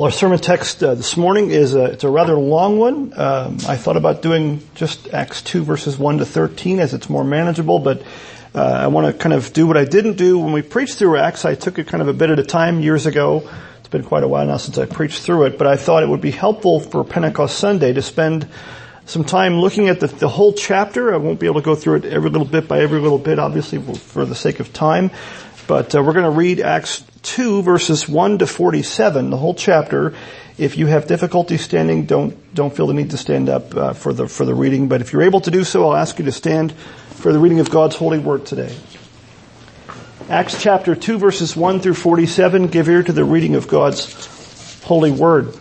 Well, our sermon text uh, this morning is a, it's a rather long one. Um, I thought about doing just Acts 2 verses 1 to 13 as it's more manageable, but uh, I want to kind of do what I didn't do when we preached through Acts. I took it kind of a bit at a time years ago. It's been quite a while now since I preached through it, but I thought it would be helpful for Pentecost Sunday to spend some time looking at the, the whole chapter. I won't be able to go through it every little bit by every little bit, obviously, for the sake of time. But uh, we're going to read Acts 2 verses 1 to 47, the whole chapter. If you have difficulty standing, don't, don't feel the need to stand up uh, for the, for the reading. But if you're able to do so, I'll ask you to stand for the reading of God's holy word today. Acts chapter 2 verses 1 through 47, give ear to the reading of God's holy word.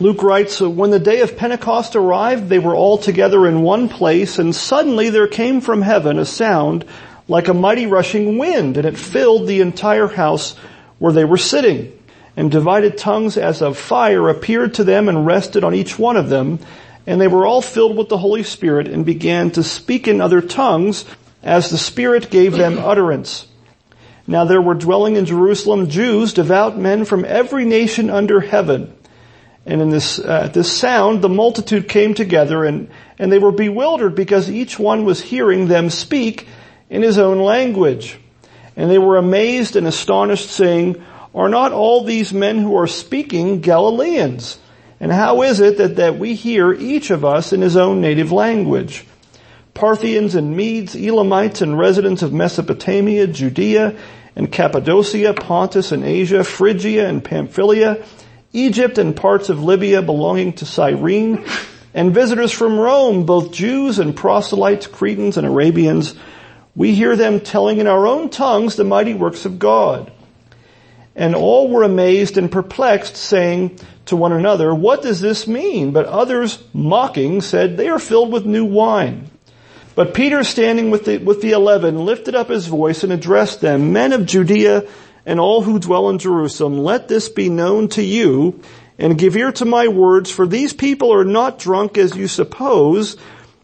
Luke writes, when the day of Pentecost arrived, they were all together in one place and suddenly there came from heaven a sound like a mighty rushing wind, and it filled the entire house where they were sitting. And divided tongues as of fire appeared to them and rested on each one of them. And they were all filled with the Holy Spirit and began to speak in other tongues as the Spirit gave them utterance. Now there were dwelling in Jerusalem Jews, devout men from every nation under heaven. And in this, uh, this sound, the multitude came together and, and they were bewildered because each one was hearing them speak in his own language. And they were amazed and astonished saying, are not all these men who are speaking Galileans? And how is it that, that we hear each of us in his own native language? Parthians and Medes, Elamites and residents of Mesopotamia, Judea and Cappadocia, Pontus and Asia, Phrygia and Pamphylia, Egypt and parts of Libya belonging to Cyrene, and visitors from Rome, both Jews and proselytes, Cretans and Arabians, we hear them telling in our own tongues the mighty works of God. And all were amazed and perplexed, saying to one another, what does this mean? But others, mocking, said, they are filled with new wine. But Peter, standing with the, with the eleven, lifted up his voice and addressed them, men of Judea and all who dwell in Jerusalem, let this be known to you and give ear to my words, for these people are not drunk as you suppose,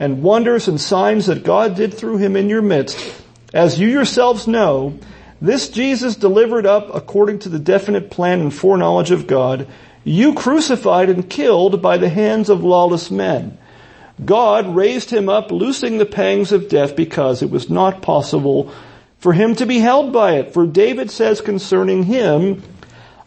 and wonders and signs that God did through him in your midst, as you yourselves know, this Jesus delivered up according to the definite plan and foreknowledge of God, you crucified and killed by the hands of lawless men. God raised him up, loosing the pangs of death because it was not possible for him to be held by it. For David says concerning him,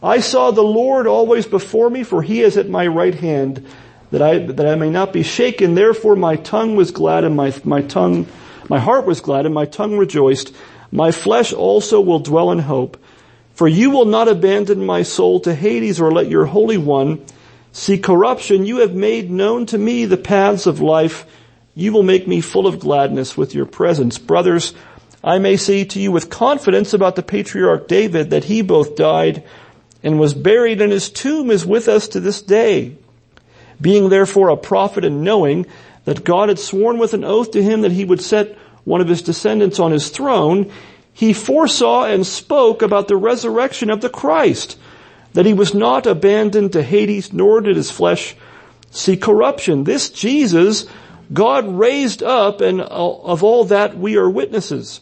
I saw the Lord always before me, for he is at my right hand that I, that I may not be shaken. Therefore my tongue was glad and my, my tongue, my heart was glad and my tongue rejoiced. My flesh also will dwell in hope. For you will not abandon my soul to Hades or let your Holy One see corruption. You have made known to me the paths of life. You will make me full of gladness with your presence. Brothers, I may say to you with confidence about the patriarch David that he both died and was buried and his tomb is with us to this day. Being therefore a prophet and knowing that God had sworn with an oath to him that he would set one of his descendants on his throne, he foresaw and spoke about the resurrection of the Christ, that he was not abandoned to Hades, nor did his flesh see corruption. This Jesus God raised up and of all that we are witnesses.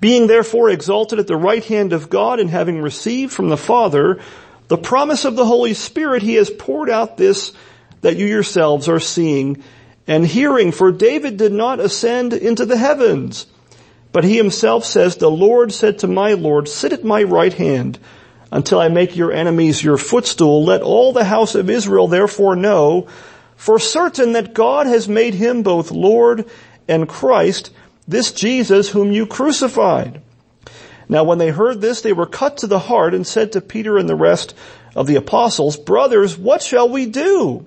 Being therefore exalted at the right hand of God and having received from the Father the promise of the Holy Spirit, he has poured out this that you yourselves are seeing and hearing. For David did not ascend into the heavens, but he himself says, the Lord said to my Lord, sit at my right hand until I make your enemies your footstool. Let all the house of Israel therefore know for certain that God has made him both Lord and Christ, this Jesus whom you crucified. Now when they heard this, they were cut to the heart and said to Peter and the rest of the apostles, brothers, what shall we do?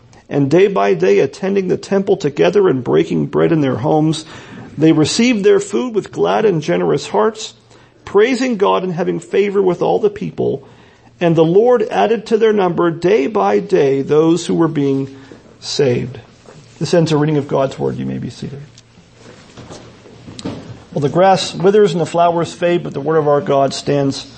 and day by day attending the temple together and breaking bread in their homes they received their food with glad and generous hearts praising God and having favor with all the people and the Lord added to their number day by day those who were being saved. This ends a reading of God's Word. You may be seated. Well, the grass withers and the flowers fade, but the Word of our God stands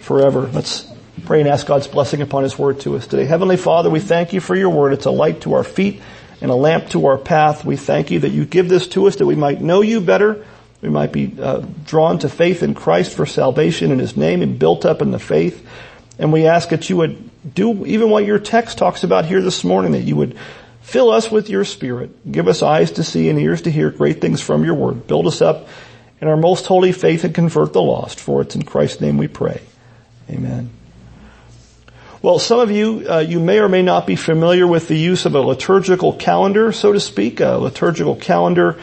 forever. Let's pray and ask God's blessing upon His Word to us today. Heavenly Father, we thank you for your Word. It's a light to our feet and a lamp to our path. We thank you that you give this to us that we might know you better. We might be uh, drawn to faith in Christ for salvation in His name and built up in the faith. And we ask that you would do even what your text talks about here this morning, that you would fill us with your spirit, give us eyes to see and ears to hear great things from your word, build us up in our most holy faith and convert the lost. For it's in Christ's name we pray. Amen. Well, some of you, uh, you may or may not be familiar with the use of a liturgical calendar, so to speak, a liturgical calendar.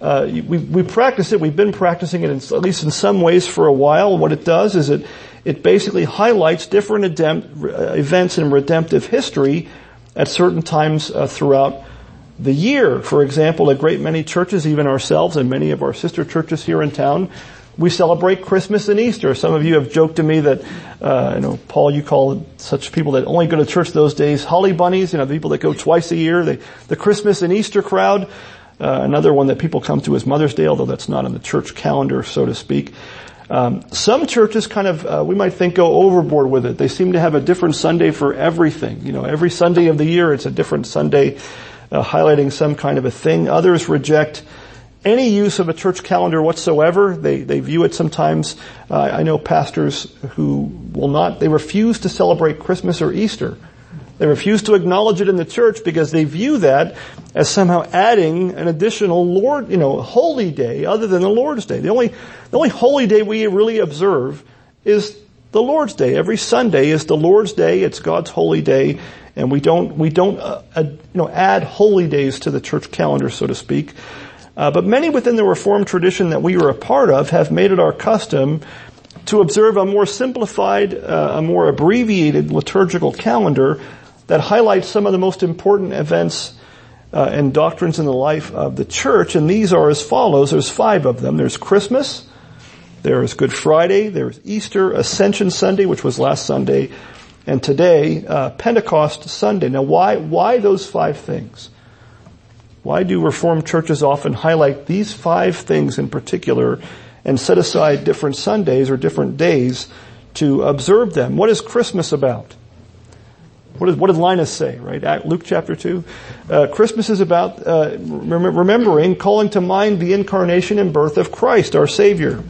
Uh, we, we practice it. We've been practicing it in, at least in some ways for a while. What it does is it it basically highlights different events in redemptive history at certain times uh, throughout the year. For example, a great many churches, even ourselves and many of our sister churches here in town, we celebrate Christmas and Easter. Some of you have joked to me that, uh, you know, Paul, you call such people that only go to church those days holly bunnies, you know, the people that go twice a year, they, the Christmas and Easter crowd. Uh, another one that people come to is Mother's Day, although that's not on the church calendar, so to speak. Um, some churches kind of, uh, we might think, go overboard with it. They seem to have a different Sunday for everything. You know, every Sunday of the year, it's a different Sunday, uh, highlighting some kind of a thing. Others reject any use of a church calendar whatsoever. They they view it sometimes. Uh, I know pastors who will not. They refuse to celebrate Christmas or Easter they refuse to acknowledge it in the church because they view that as somehow adding an additional Lord, you know, holy day other than the Lord's Day. The only, the only holy day we really observe is the Lord's Day. Every Sunday is the Lord's Day. It's God's holy day. And we don't, we don't, uh, uh, you know, add holy days to the church calendar, so to speak. Uh, but many within the Reformed tradition that we are a part of have made it our custom to observe a more simplified, uh, a more abbreviated liturgical calendar that highlights some of the most important events uh, and doctrines in the life of the church, and these are as follows. There's five of them. There's Christmas, there's Good Friday, there's Easter, Ascension Sunday, which was last Sunday, and today, uh, Pentecost Sunday. Now why, why those five things? Why do Reformed churches often highlight these five things in particular and set aside different Sundays or different days to observe them? What is Christmas about? What, is, what did Linus say, right? Luke chapter 2. Uh, Christmas is about uh, remembering, calling to mind the incarnation and birth of Christ, our Savior.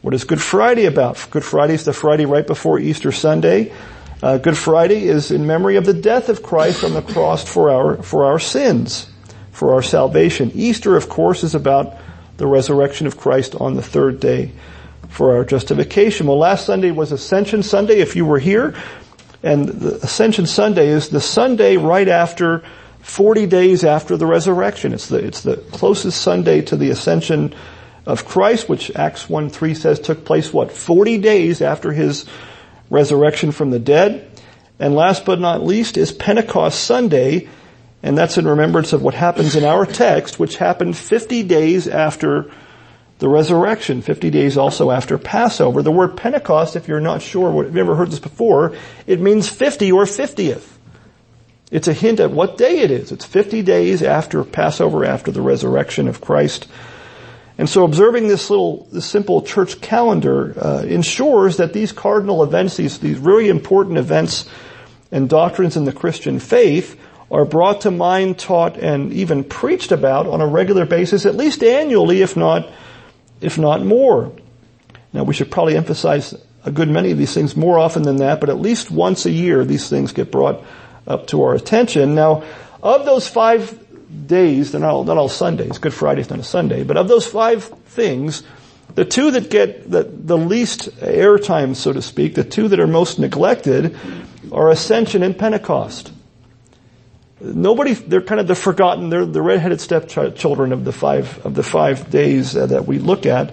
What is Good Friday about? Good Friday is the Friday right before Easter Sunday. Uh, Good Friday is in memory of the death of Christ on the cross for our, for our sins, for our salvation. Easter, of course, is about the resurrection of Christ on the third day for our justification. Well, last Sunday was Ascension Sunday. If you were here, and the Ascension Sunday is the Sunday right after 40 days after the resurrection. It's the, it's the closest Sunday to the ascension of Christ, which Acts 1-3 says took place, what, 40 days after his resurrection from the dead. And last but not least is Pentecost Sunday, and that's in remembrance of what happens in our text, which happened 50 days after the resurrection, 50 days also after Passover. The word Pentecost, if you're not sure, have you ever heard this before, it means 50 or 50th. It's a hint at what day it is. It's 50 days after Passover, after the resurrection of Christ. And so observing this little, this simple church calendar uh, ensures that these cardinal events, these, these really important events and doctrines in the Christian faith are brought to mind, taught, and even preached about on a regular basis, at least annually, if not, if not more. Now we should probably emphasize a good many of these things more often than that, but at least once a year these things get brought up to our attention. Now, of those five days, they're not all, not all Sundays, Good Friday's not a Sunday, but of those five things, the two that get the, the least airtime, so to speak, the two that are most neglected are Ascension and Pentecost. Nobody, they're kind of the forgotten, they're the redheaded stepchildren of the five, of the five days uh, that we look at.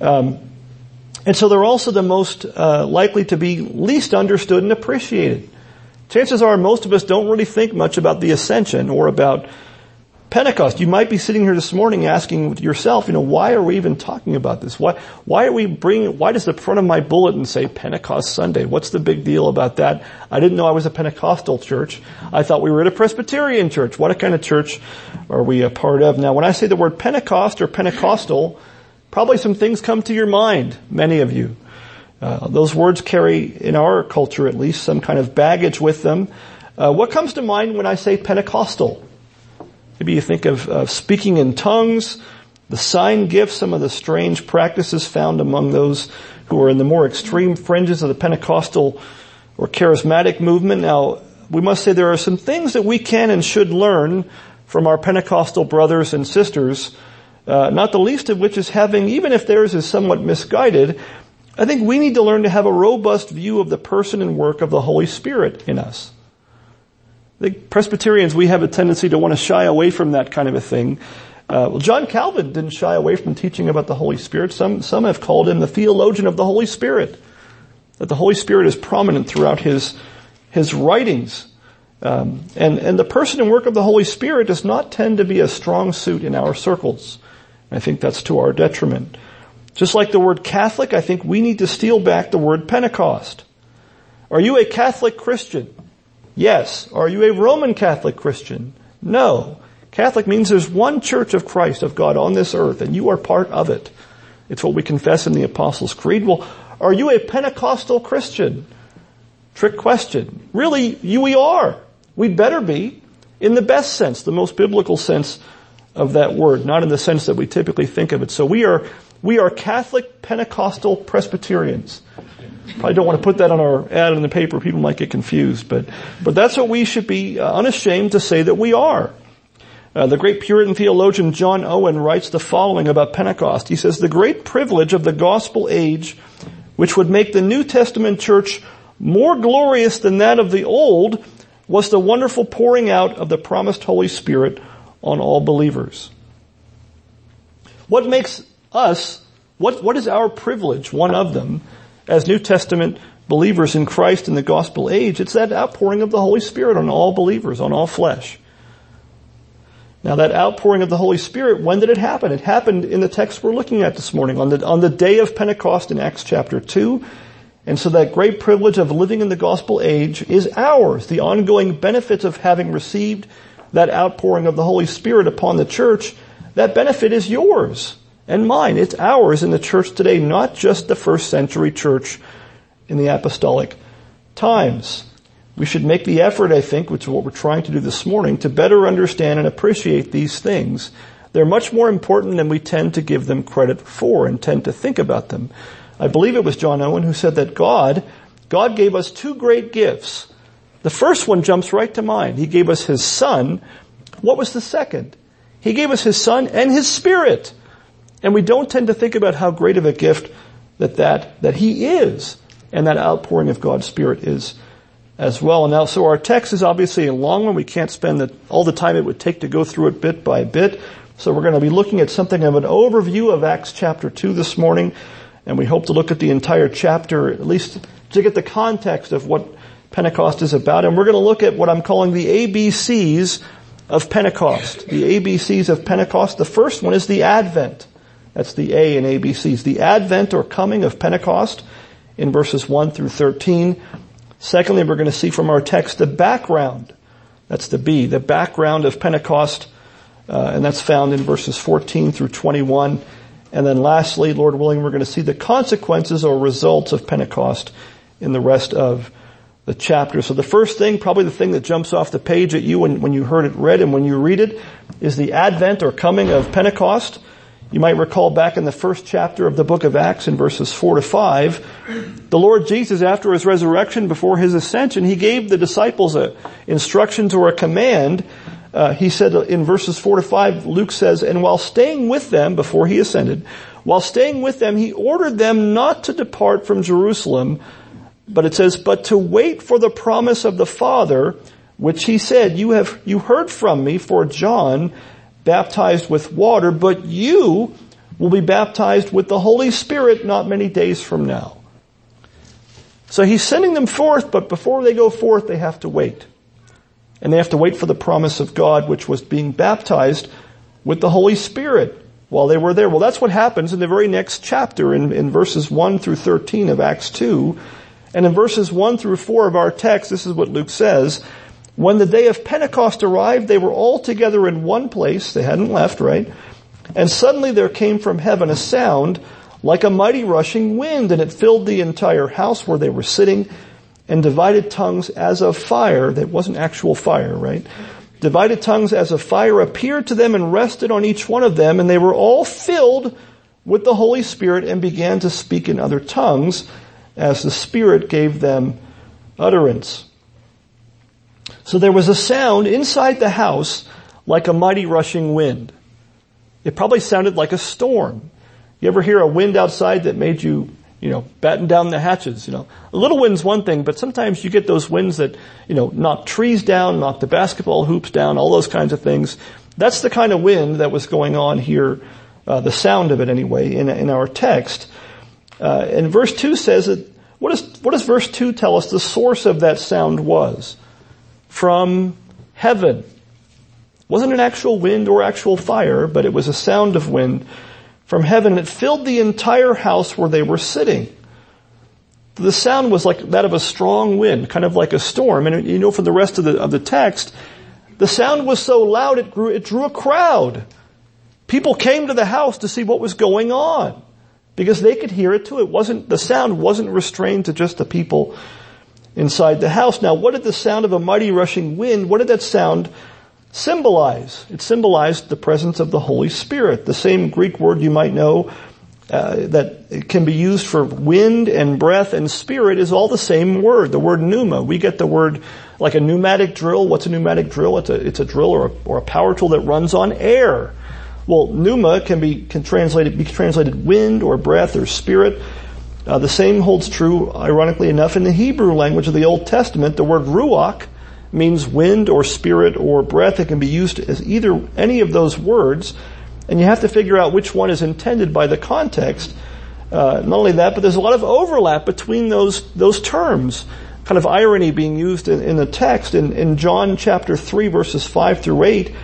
Um, and so they're also the most uh, likely to be least understood and appreciated. Chances are most of us don't really think much about the ascension or about Pentecost. You might be sitting here this morning asking yourself, you know, why are we even talking about this? Why, why are we bringing, why does the front of my bulletin say Pentecost Sunday? What's the big deal about that? I didn't know I was a Pentecostal church. I thought we were at a Presbyterian church. What kind of church are we a part of? Now, when I say the word Pentecost or Pentecostal, probably some things come to your mind, many of you. Uh, those words carry, in our culture at least, some kind of baggage with them. Uh, what comes to mind when I say Pentecostal? Maybe you think of, of speaking in tongues, the sign gifts, some of the strange practices found among those who are in the more extreme fringes of the Pentecostal or charismatic movement. Now, we must say there are some things that we can and should learn from our Pentecostal brothers and sisters, uh, not the least of which is having, even if theirs is somewhat misguided, I think we need to learn to have a robust view of the person and work of the Holy Spirit in us. I think Presbyterians, we have a tendency to want to shy away from that kind of a thing. Uh, well, John Calvin didn't shy away from teaching about the Holy Spirit. Some, some have called him the theologian of the Holy Spirit. That the Holy Spirit is prominent throughout his, his writings. Um, and, and the person and work of the Holy Spirit does not tend to be a strong suit in our circles. I think that's to our detriment. Just like the word Catholic, I think we need to steal back the word Pentecost. Are you a Catholic Christian? Yes. Are you a Roman Catholic Christian? No. Catholic means there's one church of Christ, of God on this earth, and you are part of it. It's what we confess in the Apostles' Creed. Well, are you a Pentecostal Christian? Trick question. Really, you we are. We'd better be, in the best sense, the most biblical sense of that word, not in the sense that we typically think of it. So we are, we are Catholic Pentecostal Presbyterians. Probably don't want to put that on our ad in the paper. People might get confused, but, but that's what we should be uh, unashamed to say that we are. Uh, the great Puritan theologian John Owen writes the following about Pentecost. He says, the great privilege of the gospel age, which would make the New Testament church more glorious than that of the old, was the wonderful pouring out of the promised Holy Spirit on all believers. What makes us, what, what is our privilege, one of them, as New Testament believers in Christ in the gospel age, it's that outpouring of the Holy Spirit on all believers, on all flesh. Now that outpouring of the Holy Spirit, when did it happen? It happened in the text we're looking at this morning, on the, on the day of Pentecost in Acts chapter 2. And so that great privilege of living in the gospel age is ours. The ongoing benefits of having received that outpouring of the Holy Spirit upon the church, that benefit is yours and mine. It's ours in the church today, not just the first century church in the apostolic times. We should make the effort, I think, which is what we're trying to do this morning, to better understand and appreciate these things. They're much more important than we tend to give them credit for and tend to think about them. I believe it was John Owen who said that God, God gave us two great gifts. The first one jumps right to mind. He gave us His Son. What was the second? He gave us His Son and His Spirit. And we don't tend to think about how great of a gift that that, that He is and that outpouring of God's Spirit is as well. And now, so our text is obviously a long one. We can't spend the, all the time it would take to go through it bit by bit. So we're going to be looking at something of an overview of Acts chapter 2 this morning. And we hope to look at the entire chapter, at least to get the context of what Pentecost is about. And we're going to look at what I'm calling the ABCs of Pentecost. The ABCs of Pentecost. The first one is the Advent. That's the A in ABCs. The Advent or coming of Pentecost in verses 1 through 13. Secondly, we're going to see from our text the background. That's the B, the background of Pentecost, uh, and that's found in verses 14 through 21. And then lastly, Lord willing, we're going to see the consequences or results of Pentecost in the rest of the chapter. So the first thing, probably the thing that jumps off the page at you when, when you heard it read and when you read it, is the advent or coming of Pentecost. You might recall back in the first chapter of the book of Acts in verses 4 to 5, the Lord Jesus, after his resurrection, before his ascension, he gave the disciples a instructions or a command. Uh, he said in verses 4 to 5, Luke says, and while staying with them before he ascended, while staying with them, he ordered them not to depart from Jerusalem, but it says, but to wait for the promise of the Father, which he said, you have, you heard from me, for John baptized with water, but you will be baptized with the Holy Spirit not many days from now. So he's sending them forth, but before they go forth, they have to wait. And they have to wait for the promise of God, which was being baptized with the Holy Spirit while they were there. Well, that's what happens in the very next chapter in, in verses 1 through 13 of Acts 2. And in verses 1 through 4 of our text, this is what Luke says. When the day of Pentecost arrived, they were all together in one place. They hadn't left, right? And suddenly there came from heaven a sound like a mighty rushing wind, and it filled the entire house where they were sitting, and divided tongues as of fire. That wasn't actual fire, right? Divided tongues as of fire appeared to them and rested on each one of them, and they were all filled with the Holy Spirit and began to speak in other tongues as the Spirit gave them utterance. So there was a sound inside the house like a mighty rushing wind. It probably sounded like a storm. You ever hear a wind outside that made you, you know, batten down the hatches, you know? A little wind's one thing, but sometimes you get those winds that, you know, knock trees down, knock the basketball hoops down, all those kinds of things. That's the kind of wind that was going on here, uh, the sound of it anyway, in, in our text. Uh, and verse 2 says that, what, is, what does verse 2 tell us the source of that sound was? From heaven. It wasn't an actual wind or actual fire, but it was a sound of wind from heaven. It filled the entire house where they were sitting. The sound was like that of a strong wind, kind of like a storm. And you know from the rest of the, of the text, the sound was so loud it grew, it drew a crowd. People came to the house to see what was going on because they could hear it too. It wasn't, the sound wasn't restrained to just the people inside the house. Now, what did the sound of a mighty rushing wind, what did that sound symbolize? It symbolized the presence of the Holy Spirit. The same Greek word you might know uh, that can be used for wind and breath and spirit is all the same word, the word pneuma. We get the word like a pneumatic drill. What's a pneumatic drill? It's a, it's a drill or a, or a power tool that runs on air. Well, pneuma can be can translated be translated wind or breath or spirit. Uh, the same holds true, ironically enough, in the Hebrew language of the Old Testament. The word ruach means wind or spirit or breath. It can be used as either any of those words, and you have to figure out which one is intended by the context. Uh, not only that, but there's a lot of overlap between those those terms. Kind of irony being used in, in the text in, in John chapter three, verses five through eight.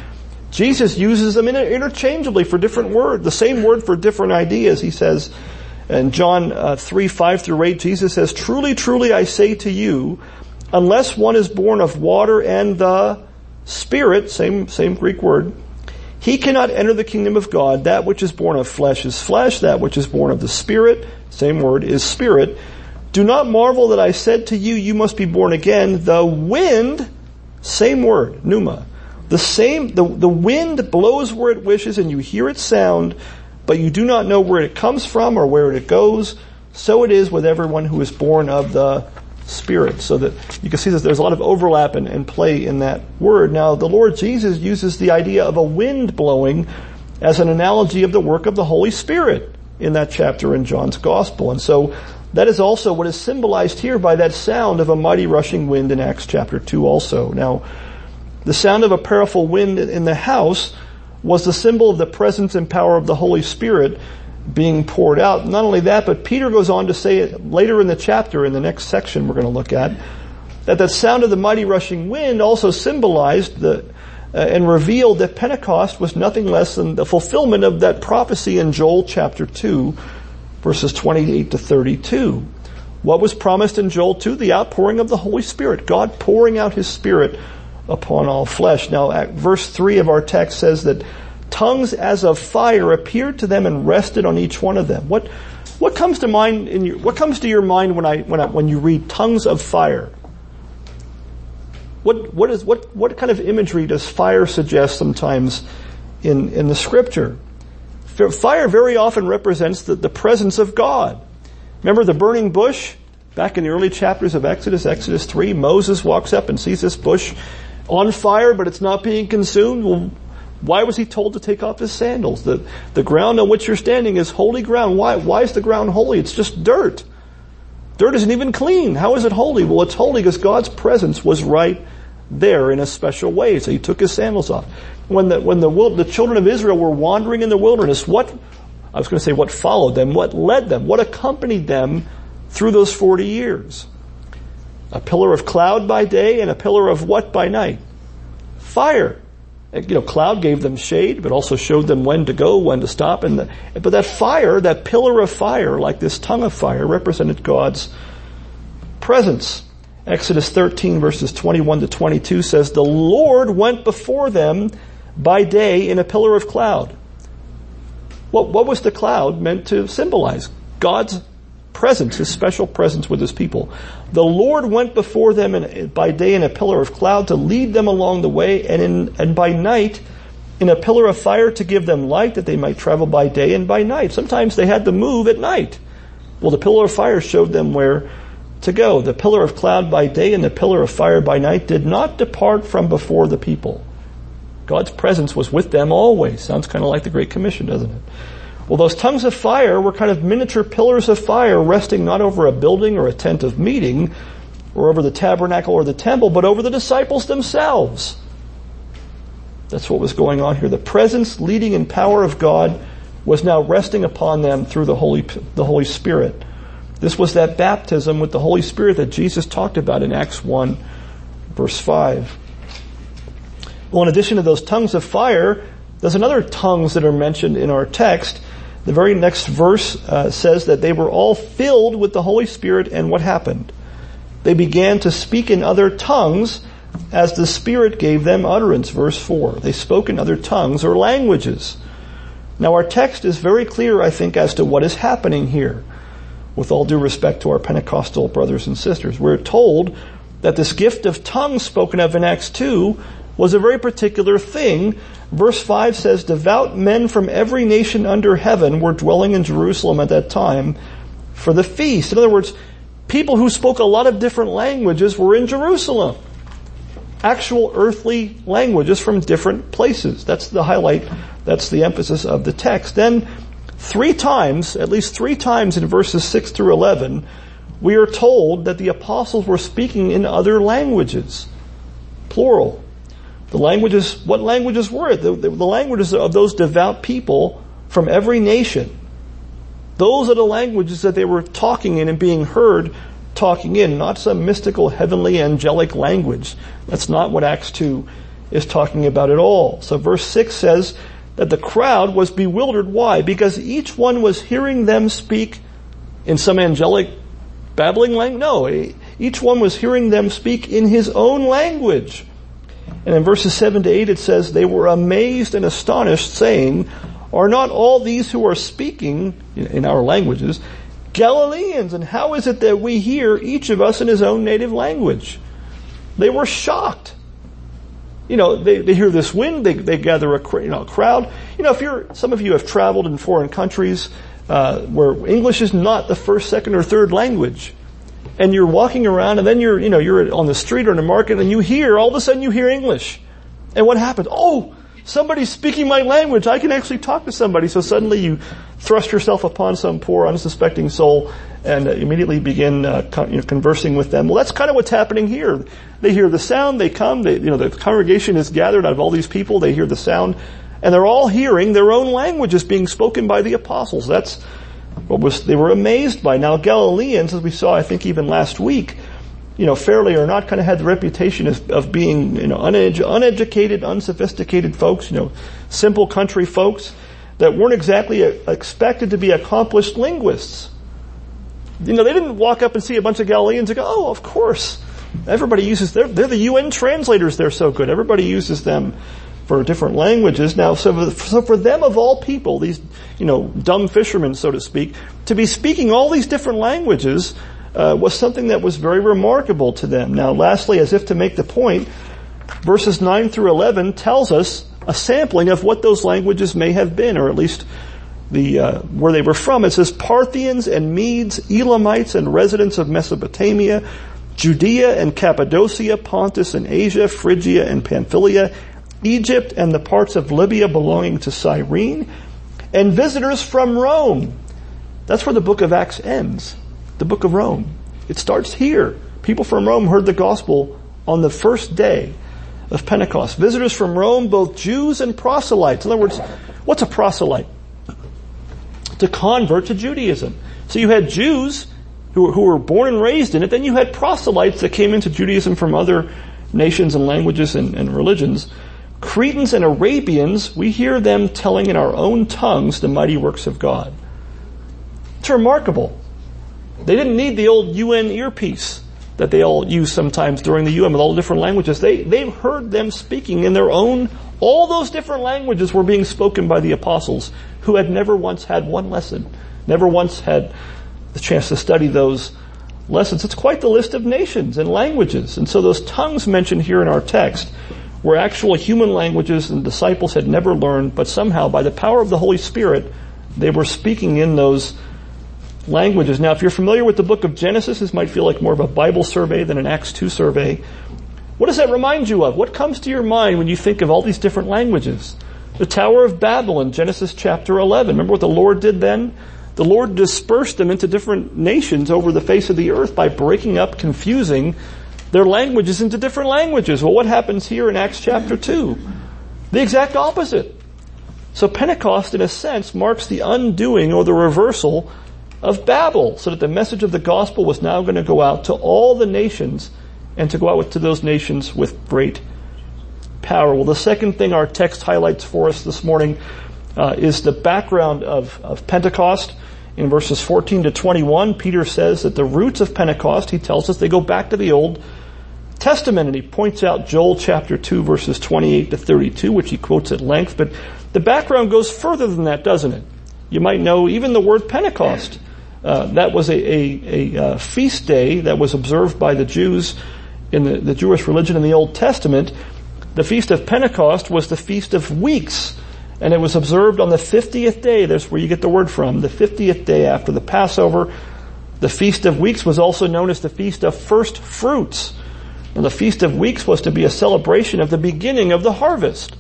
Jesus uses them interchangeably for different words, the same word for different ideas. He says, in John uh, 3, 5 through 8, Jesus says, Truly, truly I say to you, unless one is born of water and the Spirit, same, same Greek word, he cannot enter the kingdom of God. That which is born of flesh is flesh. That which is born of the Spirit, same word, is spirit. Do not marvel that I said to you, you must be born again. The wind, same word, pneuma. The same, the, the wind blows where it wishes and you hear its sound, but you do not know where it comes from or where it goes. So it is with everyone who is born of the Spirit. So that you can see that there's a lot of overlap and, and play in that word. Now, the Lord Jesus uses the idea of a wind blowing as an analogy of the work of the Holy Spirit in that chapter in John's Gospel. And so that is also what is symbolized here by that sound of a mighty rushing wind in Acts chapter 2 also. Now, the sound of a powerful wind in the house was the symbol of the presence and power of the Holy Spirit being poured out. Not only that, but Peter goes on to say it later in the chapter, in the next section we're going to look at, that the sound of the mighty rushing wind also symbolized the, uh, and revealed that Pentecost was nothing less than the fulfillment of that prophecy in Joel chapter 2, verses 28 to 32. What was promised in Joel 2? The outpouring of the Holy Spirit. God pouring out His Spirit upon all flesh. Now, verse 3 of our text says that tongues as of fire appeared to them and rested on each one of them. What, what comes to mind in your, what comes to your mind when I, when I, when you read tongues of fire? What, what is, what, what kind of imagery does fire suggest sometimes in, in the scripture? Fire very often represents the, the presence of God. Remember the burning bush? Back in the early chapters of Exodus, Exodus 3, Moses walks up and sees this bush on fire, but it's not being consumed. Well, why was he told to take off his sandals? The, the ground on which you're standing is holy ground. Why, why is the ground holy? It's just dirt. Dirt isn't even clean. How is it holy? Well, it's holy because God's presence was right there in a special way. So he took his sandals off. When the, when the, the children of Israel were wandering in the wilderness, what, I was going to say what followed them, what led them, what accompanied them through those 40 years? A pillar of cloud by day and a pillar of what by night? Fire. You know, cloud gave them shade, but also showed them when to go, when to stop. And the, but that fire, that pillar of fire, like this tongue of fire, represented God's presence. Exodus 13 verses 21 to 22 says, The Lord went before them by day in a pillar of cloud. What, what was the cloud meant to symbolize? God's presence, His special presence with His people. The Lord went before them in, by day in a pillar of cloud to lead them along the way and in, and by night in a pillar of fire to give them light that they might travel by day and by night. Sometimes they had to move at night. Well, the pillar of fire showed them where to go. The pillar of cloud by day and the pillar of fire by night did not depart from before the people. God's presence was with them always. Sounds kind of like the Great Commission, doesn't it? Well, those tongues of fire were kind of miniature pillars of fire resting not over a building or a tent of meeting or over the tabernacle or the temple, but over the disciples themselves. That's what was going on here. The presence, leading, and power of God was now resting upon them through the Holy, the Holy Spirit. This was that baptism with the Holy Spirit that Jesus talked about in Acts 1 verse 5. Well, in addition to those tongues of fire, there's another tongues that are mentioned in our text. The very next verse uh, says that they were all filled with the Holy Spirit and what happened? They began to speak in other tongues as the Spirit gave them utterance. Verse 4. They spoke in other tongues or languages. Now our text is very clear, I think, as to what is happening here with all due respect to our Pentecostal brothers and sisters. We're told that this gift of tongues spoken of in Acts 2 was a very particular thing. Verse 5 says, devout men from every nation under heaven were dwelling in Jerusalem at that time for the feast. In other words, people who spoke a lot of different languages were in Jerusalem. Actual earthly languages from different places. That's the highlight, that's the emphasis of the text. Then Three times, at least three times in verses 6 through 11, we are told that the apostles were speaking in other languages. Plural. The languages, what languages were it? The, the, the languages of those devout people from every nation. Those are the languages that they were talking in and being heard talking in, not some mystical, heavenly, angelic language. That's not what Acts 2 is talking about at all. So verse 6 says, that the crowd was bewildered. Why? Because each one was hearing them speak in some angelic babbling language. No, each one was hearing them speak in his own language. And in verses 7 to 8 it says, They were amazed and astonished, saying, Are not all these who are speaking in our languages Galileans? And how is it that we hear each of us in his own native language? They were shocked you know, they, they hear this wind, they, they gather a, you know, a crowd. You know, if you're, some of you have traveled in foreign countries, uh, where English is not the first, second, or third language. And you're walking around and then you're, you know, you're on the street or in a market and you hear, all of a sudden you hear English. And what happens? Oh, somebody's speaking my language. I can actually talk to somebody. So suddenly you thrust yourself upon some poor unsuspecting soul and immediately begin uh, con- you know, conversing with them. Well, that's kind of what's happening here. They hear the sound, they come, they, you know, the congregation is gathered out of all these people, they hear the sound, and they're all hearing their own languages being spoken by the apostles. That's what was, they were amazed by. Now Galileans, as we saw, I think even last week, you know, fairly or not, kind of had the reputation of, of being, you know, unedu- uneducated, unsophisticated folks, you know, simple country folks that weren't exactly uh, expected to be accomplished linguists. You know, they didn't walk up and see a bunch of Galileans and go, oh, of course. Everybody uses, they're, they're the UN translators, they're so good. Everybody uses them for different languages. Now, so for, so for them of all people, these, you know, dumb fishermen, so to speak, to be speaking all these different languages, uh, was something that was very remarkable to them. Now, lastly, as if to make the point, verses 9 through 11 tells us a sampling of what those languages may have been, or at least the uh, where they were from. It says Parthians and Medes, Elamites and residents of Mesopotamia, Judea and Cappadocia, Pontus and Asia, Phrygia and Pamphylia, Egypt and the parts of Libya belonging to Cyrene, and visitors from Rome. That's where the book of Acts ends. The book of Rome. It starts here. People from Rome heard the gospel on the first day of Pentecost. Visitors from Rome, both Jews and proselytes. In other words, what's a proselyte? To convert to Judaism. So you had Jews who, who were born and raised in it, then you had proselytes that came into Judaism from other nations and languages and, and religions. Cretans and Arabians, we hear them telling in our own tongues the mighty works of God. It's remarkable. They didn't need the old UN earpiece that they all use sometimes during the UN with all the different languages. They, they heard them speaking in their own, all those different languages were being spoken by the apostles who had never once had one lesson, never once had the chance to study those lessons. It's quite the list of nations and languages. And so those tongues mentioned here in our text were actual human languages the disciples had never learned, but somehow by the power of the Holy Spirit, they were speaking in those languages. Now, if you're familiar with the book of Genesis, this might feel like more of a Bible survey than an Acts 2 survey. What does that remind you of? What comes to your mind when you think of all these different languages? The Tower of Babel in Genesis chapter 11. Remember what the Lord did then? The Lord dispersed them into different nations over the face of the earth by breaking up, confusing their languages into different languages. Well, what happens here in Acts chapter 2? The exact opposite. So Pentecost, in a sense, marks the undoing or the reversal of Babel, so that the message of the gospel was now going to go out to all the nations and to go out to those nations with great power. Well, the second thing our text highlights for us this morning uh, is the background of, of Pentecost. In verses 14 to 21, Peter says that the roots of Pentecost, he tells us, they go back to the Old Testament, and he points out Joel chapter 2 verses 28 to 32, which he quotes at length, but the background goes further than that, doesn't it? You might know even the word Pentecost. Uh, that was a, a, a, uh, feast day that was observed by the Jews in the, the Jewish religion in the Old Testament. The Feast of Pentecost was the Feast of Weeks, and it was observed on the 50th day. That's where you get the word from. The 50th day after the Passover. The Feast of Weeks was also known as the Feast of First Fruits. And the Feast of Weeks was to be a celebration of the beginning of the harvest.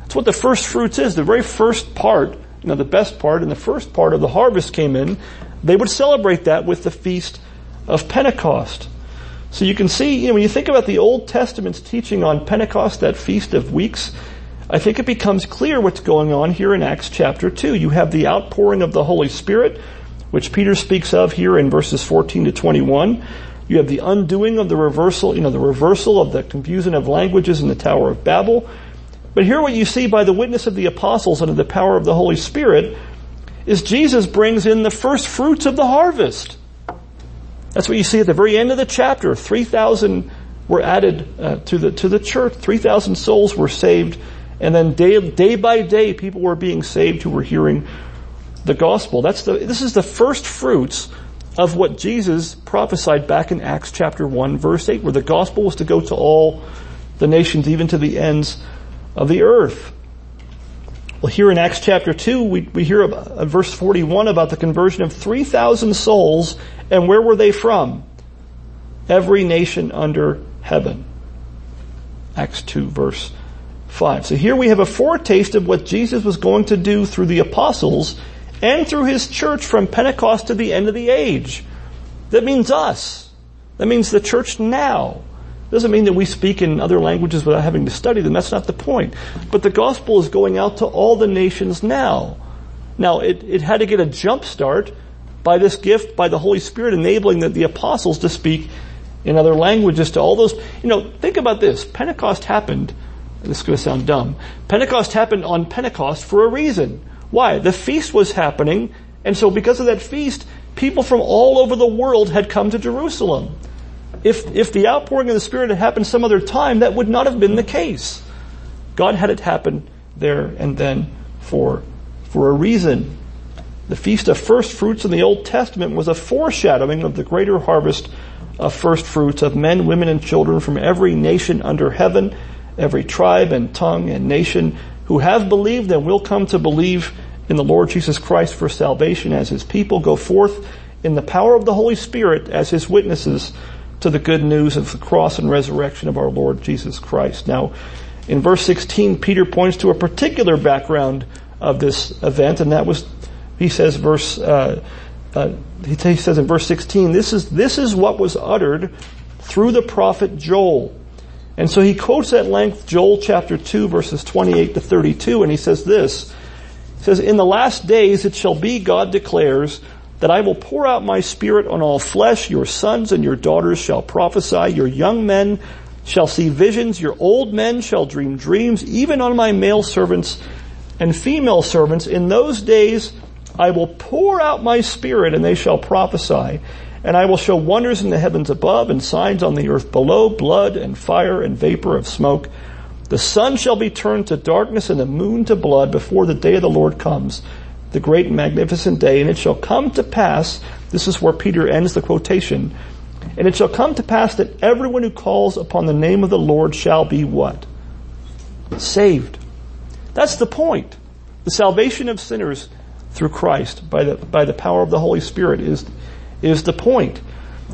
That's what the first fruits is. The very first part, you know, the best part and the first part of the harvest came in. They would celebrate that with the Feast of Pentecost. So you can see, you know, when you think about the Old Testament's teaching on Pentecost, that Feast of Weeks, I think it becomes clear what's going on here in Acts chapter 2. You have the outpouring of the Holy Spirit, which Peter speaks of here in verses 14 to 21. You have the undoing of the reversal, you know, the reversal of the confusion of languages in the Tower of Babel. But here what you see by the witness of the apostles under the power of the Holy Spirit is Jesus brings in the first fruits of the harvest. That's what you see at the very end of the chapter. 3,000 were added uh, to the to the church. 3,000 souls were saved and then day, day by day, people were being saved who were hearing the gospel. That's the, this is the first fruits of what Jesus prophesied back in Acts chapter 1 verse 8, where the gospel was to go to all the nations, even to the ends of the earth. Well, here in Acts chapter 2, we, we hear about, uh, verse 41 about the conversion of 3,000 souls, and where were they from? Every nation under heaven. Acts 2 verse 5. So here we have a foretaste of what Jesus was going to do through the apostles and through his church from Pentecost to the end of the age. That means us. That means the church now. Doesn't mean that we speak in other languages without having to study them. That's not the point. But the gospel is going out to all the nations now. Now, it, it had to get a jump start by this gift, by the Holy Spirit enabling the, the apostles to speak in other languages to all those, you know, think about this. Pentecost happened, this is going to sound dumb. Pentecost happened on Pentecost for a reason. Why? The feast was happening, and so because of that feast, people from all over the world had come to Jerusalem. If, if the outpouring of the Spirit had happened some other time, that would not have been the case. God had it happen there and then for, for a reason. The Feast of First Fruits in the Old Testament was a foreshadowing of the greater harvest of first fruits of men, women, and children from every nation under heaven, every tribe and tongue and nation who have believed and will come to believe in the Lord Jesus Christ for salvation as his people go forth in the power of the Holy Spirit as his witnesses to the good news of the cross and resurrection of our Lord Jesus Christ. Now, in verse 16, Peter points to a particular background of this event, and that was, he says, verse, uh, uh, he, he says in verse 16, this is, this is what was uttered through the prophet Joel. And so he quotes at length Joel chapter 2 verses 28 to 32, and he says this, he says, In the last days it shall be, God declares, that I will pour out my spirit on all flesh. Your sons and your daughters shall prophesy. Your young men shall see visions. Your old men shall dream dreams, even on my male servants and female servants. In those days I will pour out my spirit and they shall prophesy. And I will show wonders in the heavens above and signs on the earth below, blood and fire and vapor of smoke. The sun shall be turned to darkness and the moon to blood before the day of the Lord comes the great and magnificent day, and it shall come to pass, this is where Peter ends the quotation, and it shall come to pass that everyone who calls upon the name of the Lord shall be what? Saved. That's the point. The salvation of sinners through Christ by the, by the power of the Holy Spirit is, is the point.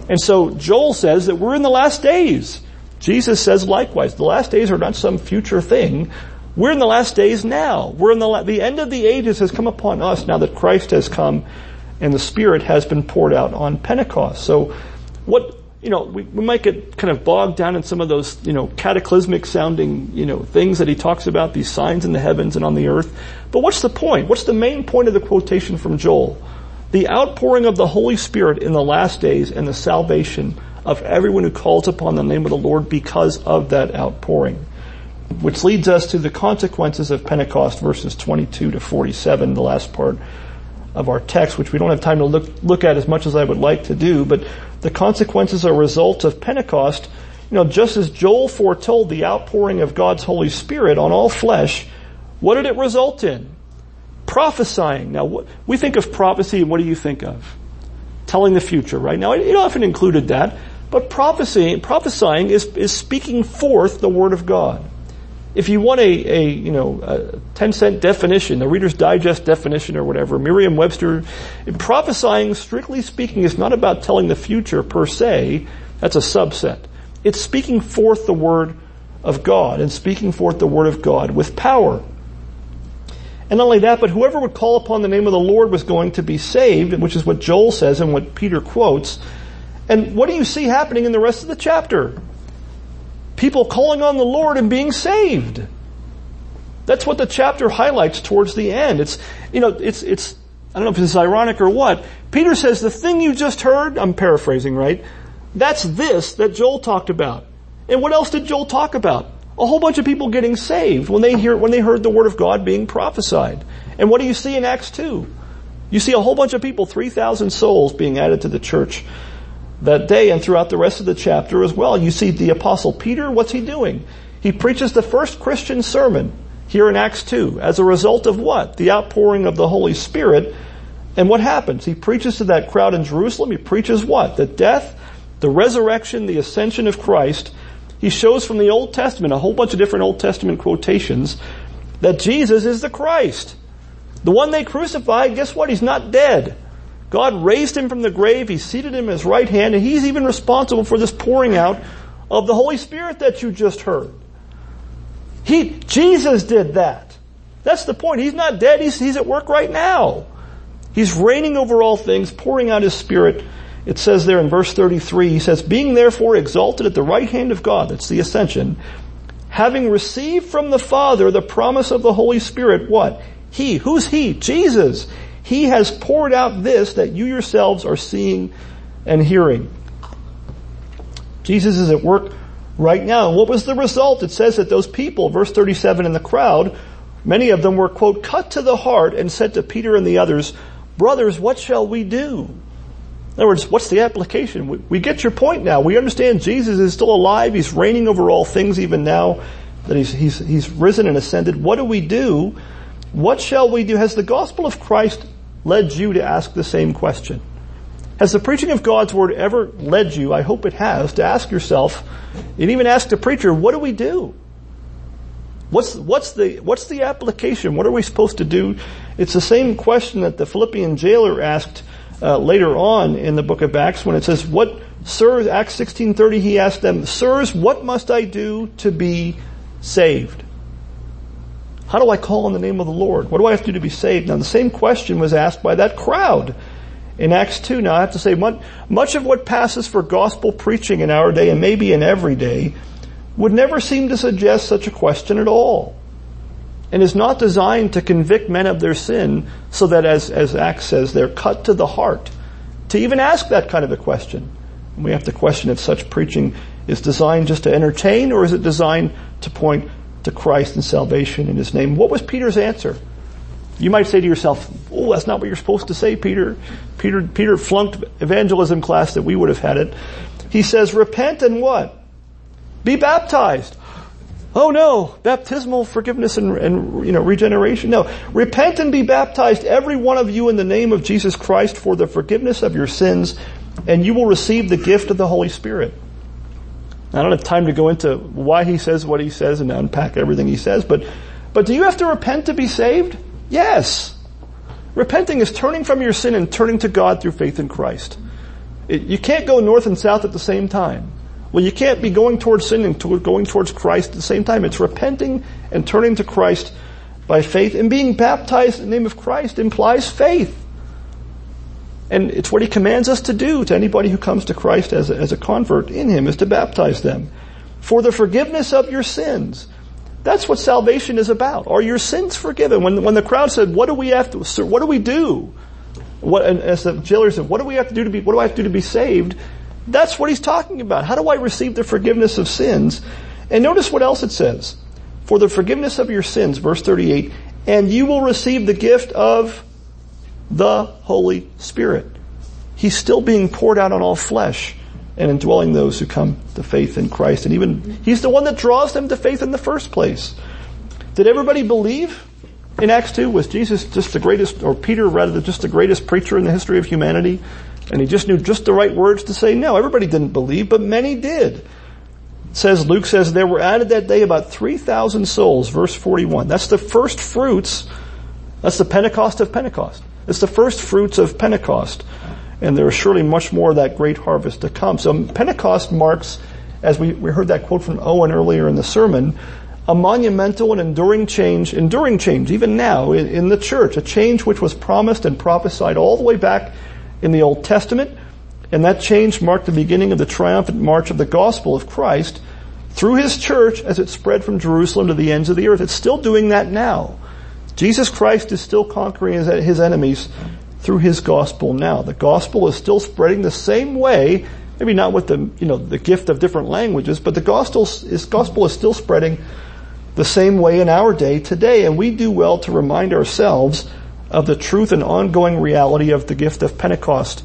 And so Joel says that we're in the last days. Jesus says likewise, the last days are not some future thing. We're in the last days now. We're in the, the end of the ages has come upon us now that Christ has come and the Spirit has been poured out on Pentecost. So what, you know, we, we might get kind of bogged down in some of those, you know, cataclysmic sounding, you know, things that he talks about, these signs in the heavens and on the earth. But what's the point? What's the main point of the quotation from Joel? The outpouring of the Holy Spirit in the last days and the salvation of everyone who calls upon the name of the Lord because of that outpouring which leads us to the consequences of Pentecost, verses 22 to 47, the last part of our text, which we don't have time to look, look at as much as I would like to do, but the consequences are results of Pentecost. You know, just as Joel foretold the outpouring of God's Holy Spirit on all flesh, what did it result in? Prophesying. Now, we think of prophecy, and what do you think of? Telling the future, right? Now, it often included that, but prophecy, prophesying is, is speaking forth the Word of God if you want a, a you know a 10 cent definition, the Reader's Digest definition or whatever, Merriam-Webster, prophesying, strictly speaking, is not about telling the future per se. That's a subset. It's speaking forth the word of God and speaking forth the word of God with power. And not only that, but whoever would call upon the name of the Lord was going to be saved, which is what Joel says and what Peter quotes. And what do you see happening in the rest of the chapter? people calling on the Lord and being saved. That's what the chapter highlights towards the end. It's, you know, it's, it's, I don't know if is ironic or what. Peter says the thing you just heard, I'm paraphrasing, right? That's this that Joel talked about. And what else did Joel talk about? A whole bunch of people getting saved when they hear, when they heard the word of God being prophesied. And what do you see in Acts 2? You see a whole bunch of people, 3,000 souls being added to the church that day and throughout the rest of the chapter as well. You see the apostle Peter, what's he doing? He preaches the first Christian sermon here in Acts 2 as a result of what? The outpouring of the Holy Spirit. And what happens? He preaches to that crowd in Jerusalem. He preaches what? The death, the resurrection, the ascension of Christ. He shows from the Old Testament, a whole bunch of different Old Testament quotations, that Jesus is the Christ. The one they crucified, guess what? He's not dead. God raised him from the grave. He seated him at his right hand, and he's even responsible for this pouring out of the Holy Spirit that you just heard. He, Jesus did that. That's the point. He's not dead. He's, he's at work right now. He's reigning over all things, pouring out his spirit. It says there in verse 33, he says, being therefore exalted at the right hand of God, that's the ascension, having received from the Father the promise of the Holy Spirit, what? He, who's he? Jesus. He has poured out this that you yourselves are seeing and hearing. Jesus is at work right now. And what was the result? It says that those people, verse 37 in the crowd, many of them were, quote, cut to the heart and said to Peter and the others, brothers, what shall we do? In other words, what's the application? We, we, get your point now. We understand Jesus is still alive. He's reigning over all things even now that he's, he's, he's risen and ascended. What do we do? What shall we do? Has the gospel of Christ led you to ask the same question? Has the preaching of God's word ever led you, I hope it has, to ask yourself, and even ask the preacher, what do we do? What's, what's the, what's the application? What are we supposed to do? It's the same question that the Philippian jailer asked uh, later on in the book of Acts when it says, what, sirs, Acts 16.30, he asked them, sirs, what must I do to be saved? How do I call on the name of the Lord? What do I have to do to be saved? Now the same question was asked by that crowd in Acts 2. Now I have to say, much, much of what passes for gospel preaching in our day and maybe in every day would never seem to suggest such a question at all. And is not designed to convict men of their sin so that as, as Acts says, they're cut to the heart to even ask that kind of a question. And we have to question if such preaching is designed just to entertain or is it designed to point to Christ and salvation in His name. What was Peter's answer? You might say to yourself, oh, that's not what you're supposed to say, Peter. Peter, Peter flunked evangelism class that we would have had it. He says, repent and what? Be baptized. Oh no, baptismal forgiveness and, and, you know, regeneration. No, repent and be baptized, every one of you in the name of Jesus Christ for the forgiveness of your sins, and you will receive the gift of the Holy Spirit. I don't have time to go into why he says what he says and unpack everything he says, but, but do you have to repent to be saved? Yes. Repenting is turning from your sin and turning to God through faith in Christ. It, you can't go north and south at the same time. Well, you can't be going towards sin and to, going towards Christ at the same time. It's repenting and turning to Christ by faith and being baptized in the name of Christ implies faith. And it's what he commands us to do to anybody who comes to Christ as a, as a convert in him is to baptize them for the forgiveness of your sins. That's what salvation is about. Are your sins forgiven? When, when the crowd said, what do we have to, sir, what do we do? What, and as the jailer said, what do we have to do to be, what do I have to do to be saved? That's what he's talking about. How do I receive the forgiveness of sins? And notice what else it says. For the forgiveness of your sins, verse 38, and you will receive the gift of the Holy Spirit. He's still being poured out on all flesh and indwelling those who come to faith in Christ. And even, He's the one that draws them to faith in the first place. Did everybody believe in Acts 2? Was Jesus just the greatest, or Peter rather, just the greatest preacher in the history of humanity? And he just knew just the right words to say? No, everybody didn't believe, but many did. It says, Luke says, there were added that day about 3,000 souls, verse 41. That's the first fruits, that's the Pentecost of Pentecost. It's the first fruits of Pentecost and there is surely much more of that great harvest to come. So Pentecost marks, as we, we heard that quote from Owen earlier in the sermon, a monumental and enduring change, enduring change, even now in, in the church, a change which was promised and prophesied all the way back in the Old Testament, and that change marked the beginning of the triumphant march of the gospel of Christ through his church as it spread from Jerusalem to the ends of the earth. It's still doing that now. Jesus Christ is still conquering his, enemies through his gospel now. The gospel is still spreading the same way, maybe not with the, you know, the gift of different languages, but the gospel is, gospel is still spreading the same way in our day today, and we do well to remind ourselves of the truth and ongoing reality of the gift of Pentecost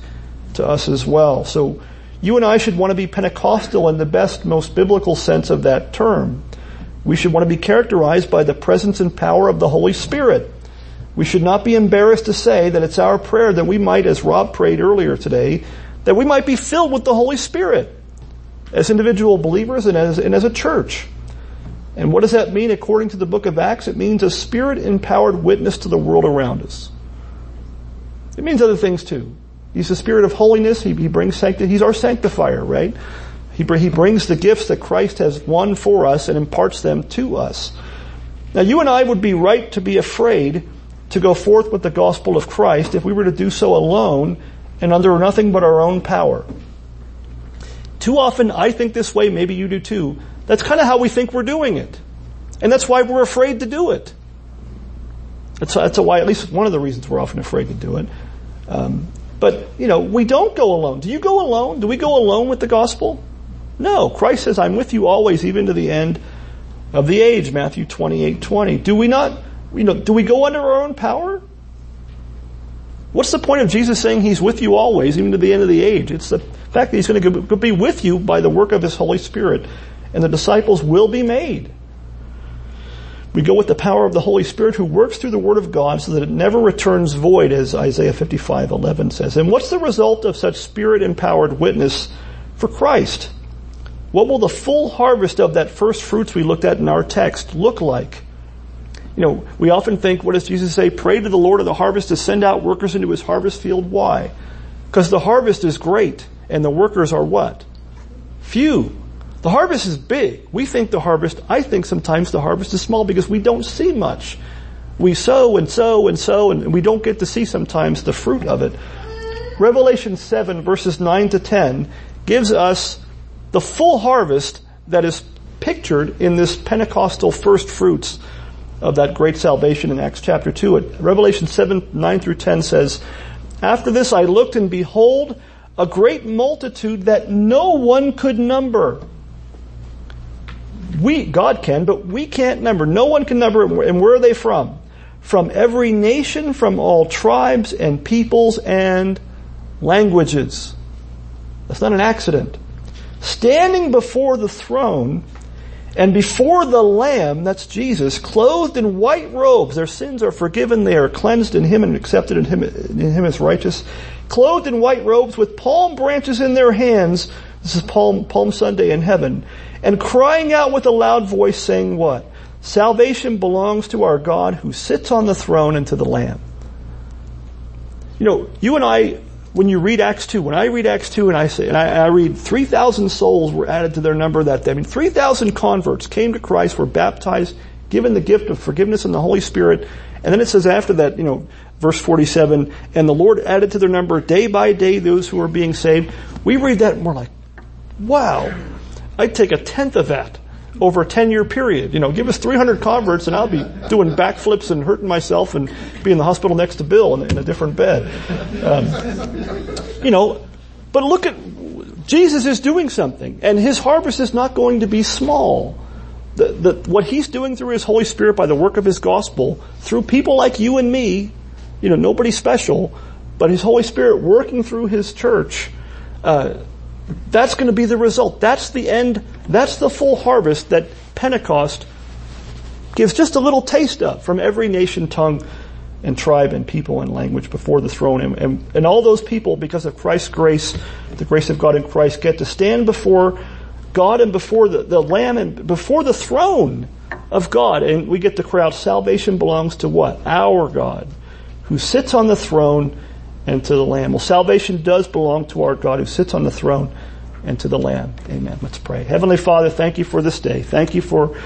to us as well. So you and I should want to be Pentecostal in the best, most biblical sense of that term. We should want to be characterized by the presence and power of the Holy Spirit. We should not be embarrassed to say that it's our prayer that we might, as Rob prayed earlier today, that we might be filled with the Holy Spirit as individual believers and as, and as a church. And what does that mean according to the book of Acts? It means a spirit empowered witness to the world around us. It means other things too. He's the spirit of holiness. He, he brings sanctity. He's our sanctifier, right? He, he brings the gifts that Christ has won for us and imparts them to us. Now you and I would be right to be afraid to go forth with the gospel of Christ if we were to do so alone and under nothing but our own power. Too often I think this way, maybe you do too. That's kind of how we think we're doing it. And that's why we're afraid to do it. That's, that's why, at least one of the reasons we're often afraid to do it. Um, but, you know, we don't go alone. Do you go alone? Do we go alone with the gospel? No, Christ says, I'm with you always, even to the end of the age, Matthew 28, 20. Do we not, you know, do we go under our own power? What's the point of Jesus saying he's with you always, even to the end of the age? It's the fact that he's going to be with you by the work of his Holy Spirit, and the disciples will be made. We go with the power of the Holy Spirit who works through the Word of God so that it never returns void, as Isaiah 55, 11 says. And what's the result of such Spirit empowered witness for Christ? What will the full harvest of that first fruits we looked at in our text look like? You know, we often think, what does Jesus say? Pray to the Lord of the harvest to send out workers into his harvest field. Why? Because the harvest is great and the workers are what? Few. The harvest is big. We think the harvest, I think sometimes the harvest is small because we don't see much. We sow and sow and sow and we don't get to see sometimes the fruit of it. Revelation 7 verses 9 to 10 gives us the full harvest that is pictured in this Pentecostal first fruits of that great salvation in Acts chapter 2. Revelation 7, 9 through 10 says, After this I looked and behold a great multitude that no one could number. We, God can, but we can't number. No one can number. And where are they from? From every nation, from all tribes and peoples and languages. That's not an accident standing before the throne and before the Lamb, that's Jesus, clothed in white robes, their sins are forgiven, they are cleansed in Him and accepted in Him, in Him as righteous, clothed in white robes with palm branches in their hands, this is Palm, Palm Sunday in heaven, and crying out with a loud voice saying what? Salvation belongs to our God who sits on the throne and to the Lamb. You know, you and I when you read Acts 2, when I read Acts 2 and I say, and I, I read 3,000 souls were added to their number that day. I mean, 3,000 converts came to Christ, were baptized, given the gift of forgiveness and the Holy Spirit. And then it says after that, you know, verse 47, and the Lord added to their number day by day those who were being saved. We read that and we're like, wow, I'd take a tenth of that over a 10 year period. You know, give us 300 converts and I'll be doing backflips and hurting myself and be in the hospital next to Bill in, in a different bed. Um, you know, but look at, Jesus is doing something and his harvest is not going to be small. The, the, what he's doing through his Holy Spirit by the work of his gospel, through people like you and me, you know, nobody special, but his Holy Spirit working through his church, uh, that's going to be the result. That's the end. That's the full harvest that Pentecost gives just a little taste of from every nation, tongue, and tribe and people and language before the throne. And, and, and, all those people, because of Christ's grace, the grace of God in Christ, get to stand before God and before the, the Lamb and before the throne of God. And we get the crowd, salvation belongs to what? Our God, who sits on the throne and to the Lamb. Well, salvation does belong to our God who sits on the throne and to the Lamb. Amen. Let's pray. Heavenly Father, thank you for this day. Thank you for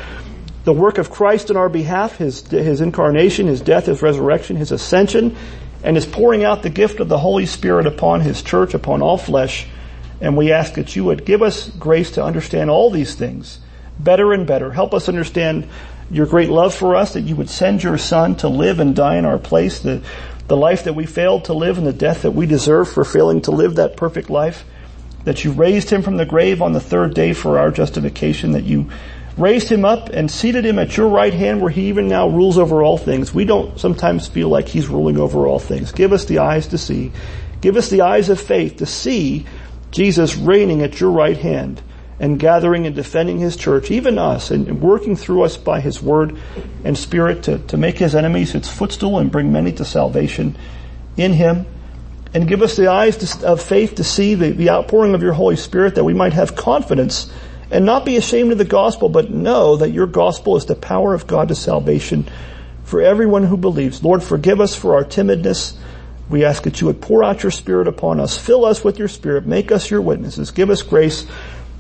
the work of Christ in our behalf, His, His incarnation, His death, His resurrection, His ascension, and His pouring out the gift of the Holy Spirit upon His church, upon all flesh. And we ask that you would give us grace to understand all these things better and better. Help us understand your great love for us, that you would send your Son to live and die in our place, that the life that we failed to live and the death that we deserve for failing to live that perfect life, that you raised him from the grave on the third day for our justification, that you raised him up and seated him at your right hand where he even now rules over all things. We don't sometimes feel like he's ruling over all things. Give us the eyes to see. Give us the eyes of faith to see Jesus reigning at your right hand and gathering and defending his church, even us, and working through us by his word and spirit to, to make his enemies its footstool and bring many to salvation in him. And give us the eyes to, of faith to see the, the outpouring of your Holy Spirit that we might have confidence and not be ashamed of the gospel, but know that your gospel is the power of God to salvation for everyone who believes. Lord, forgive us for our timidness. We ask that you would pour out your spirit upon us. Fill us with your spirit. Make us your witnesses. Give us grace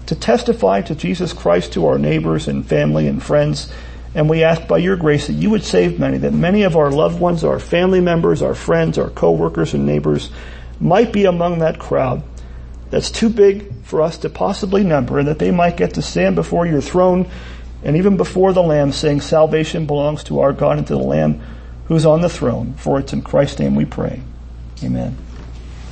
to testify to Jesus Christ to our neighbors and family and friends. And we ask by your grace that you would save many, that many of our loved ones, our family members, our friends, our co-workers and neighbors might be among that crowd that's too big for us to possibly number and that they might get to stand before your throne and even before the Lamb saying salvation belongs to our God and to the Lamb who's on the throne. For it's in Christ's name we pray. Amen.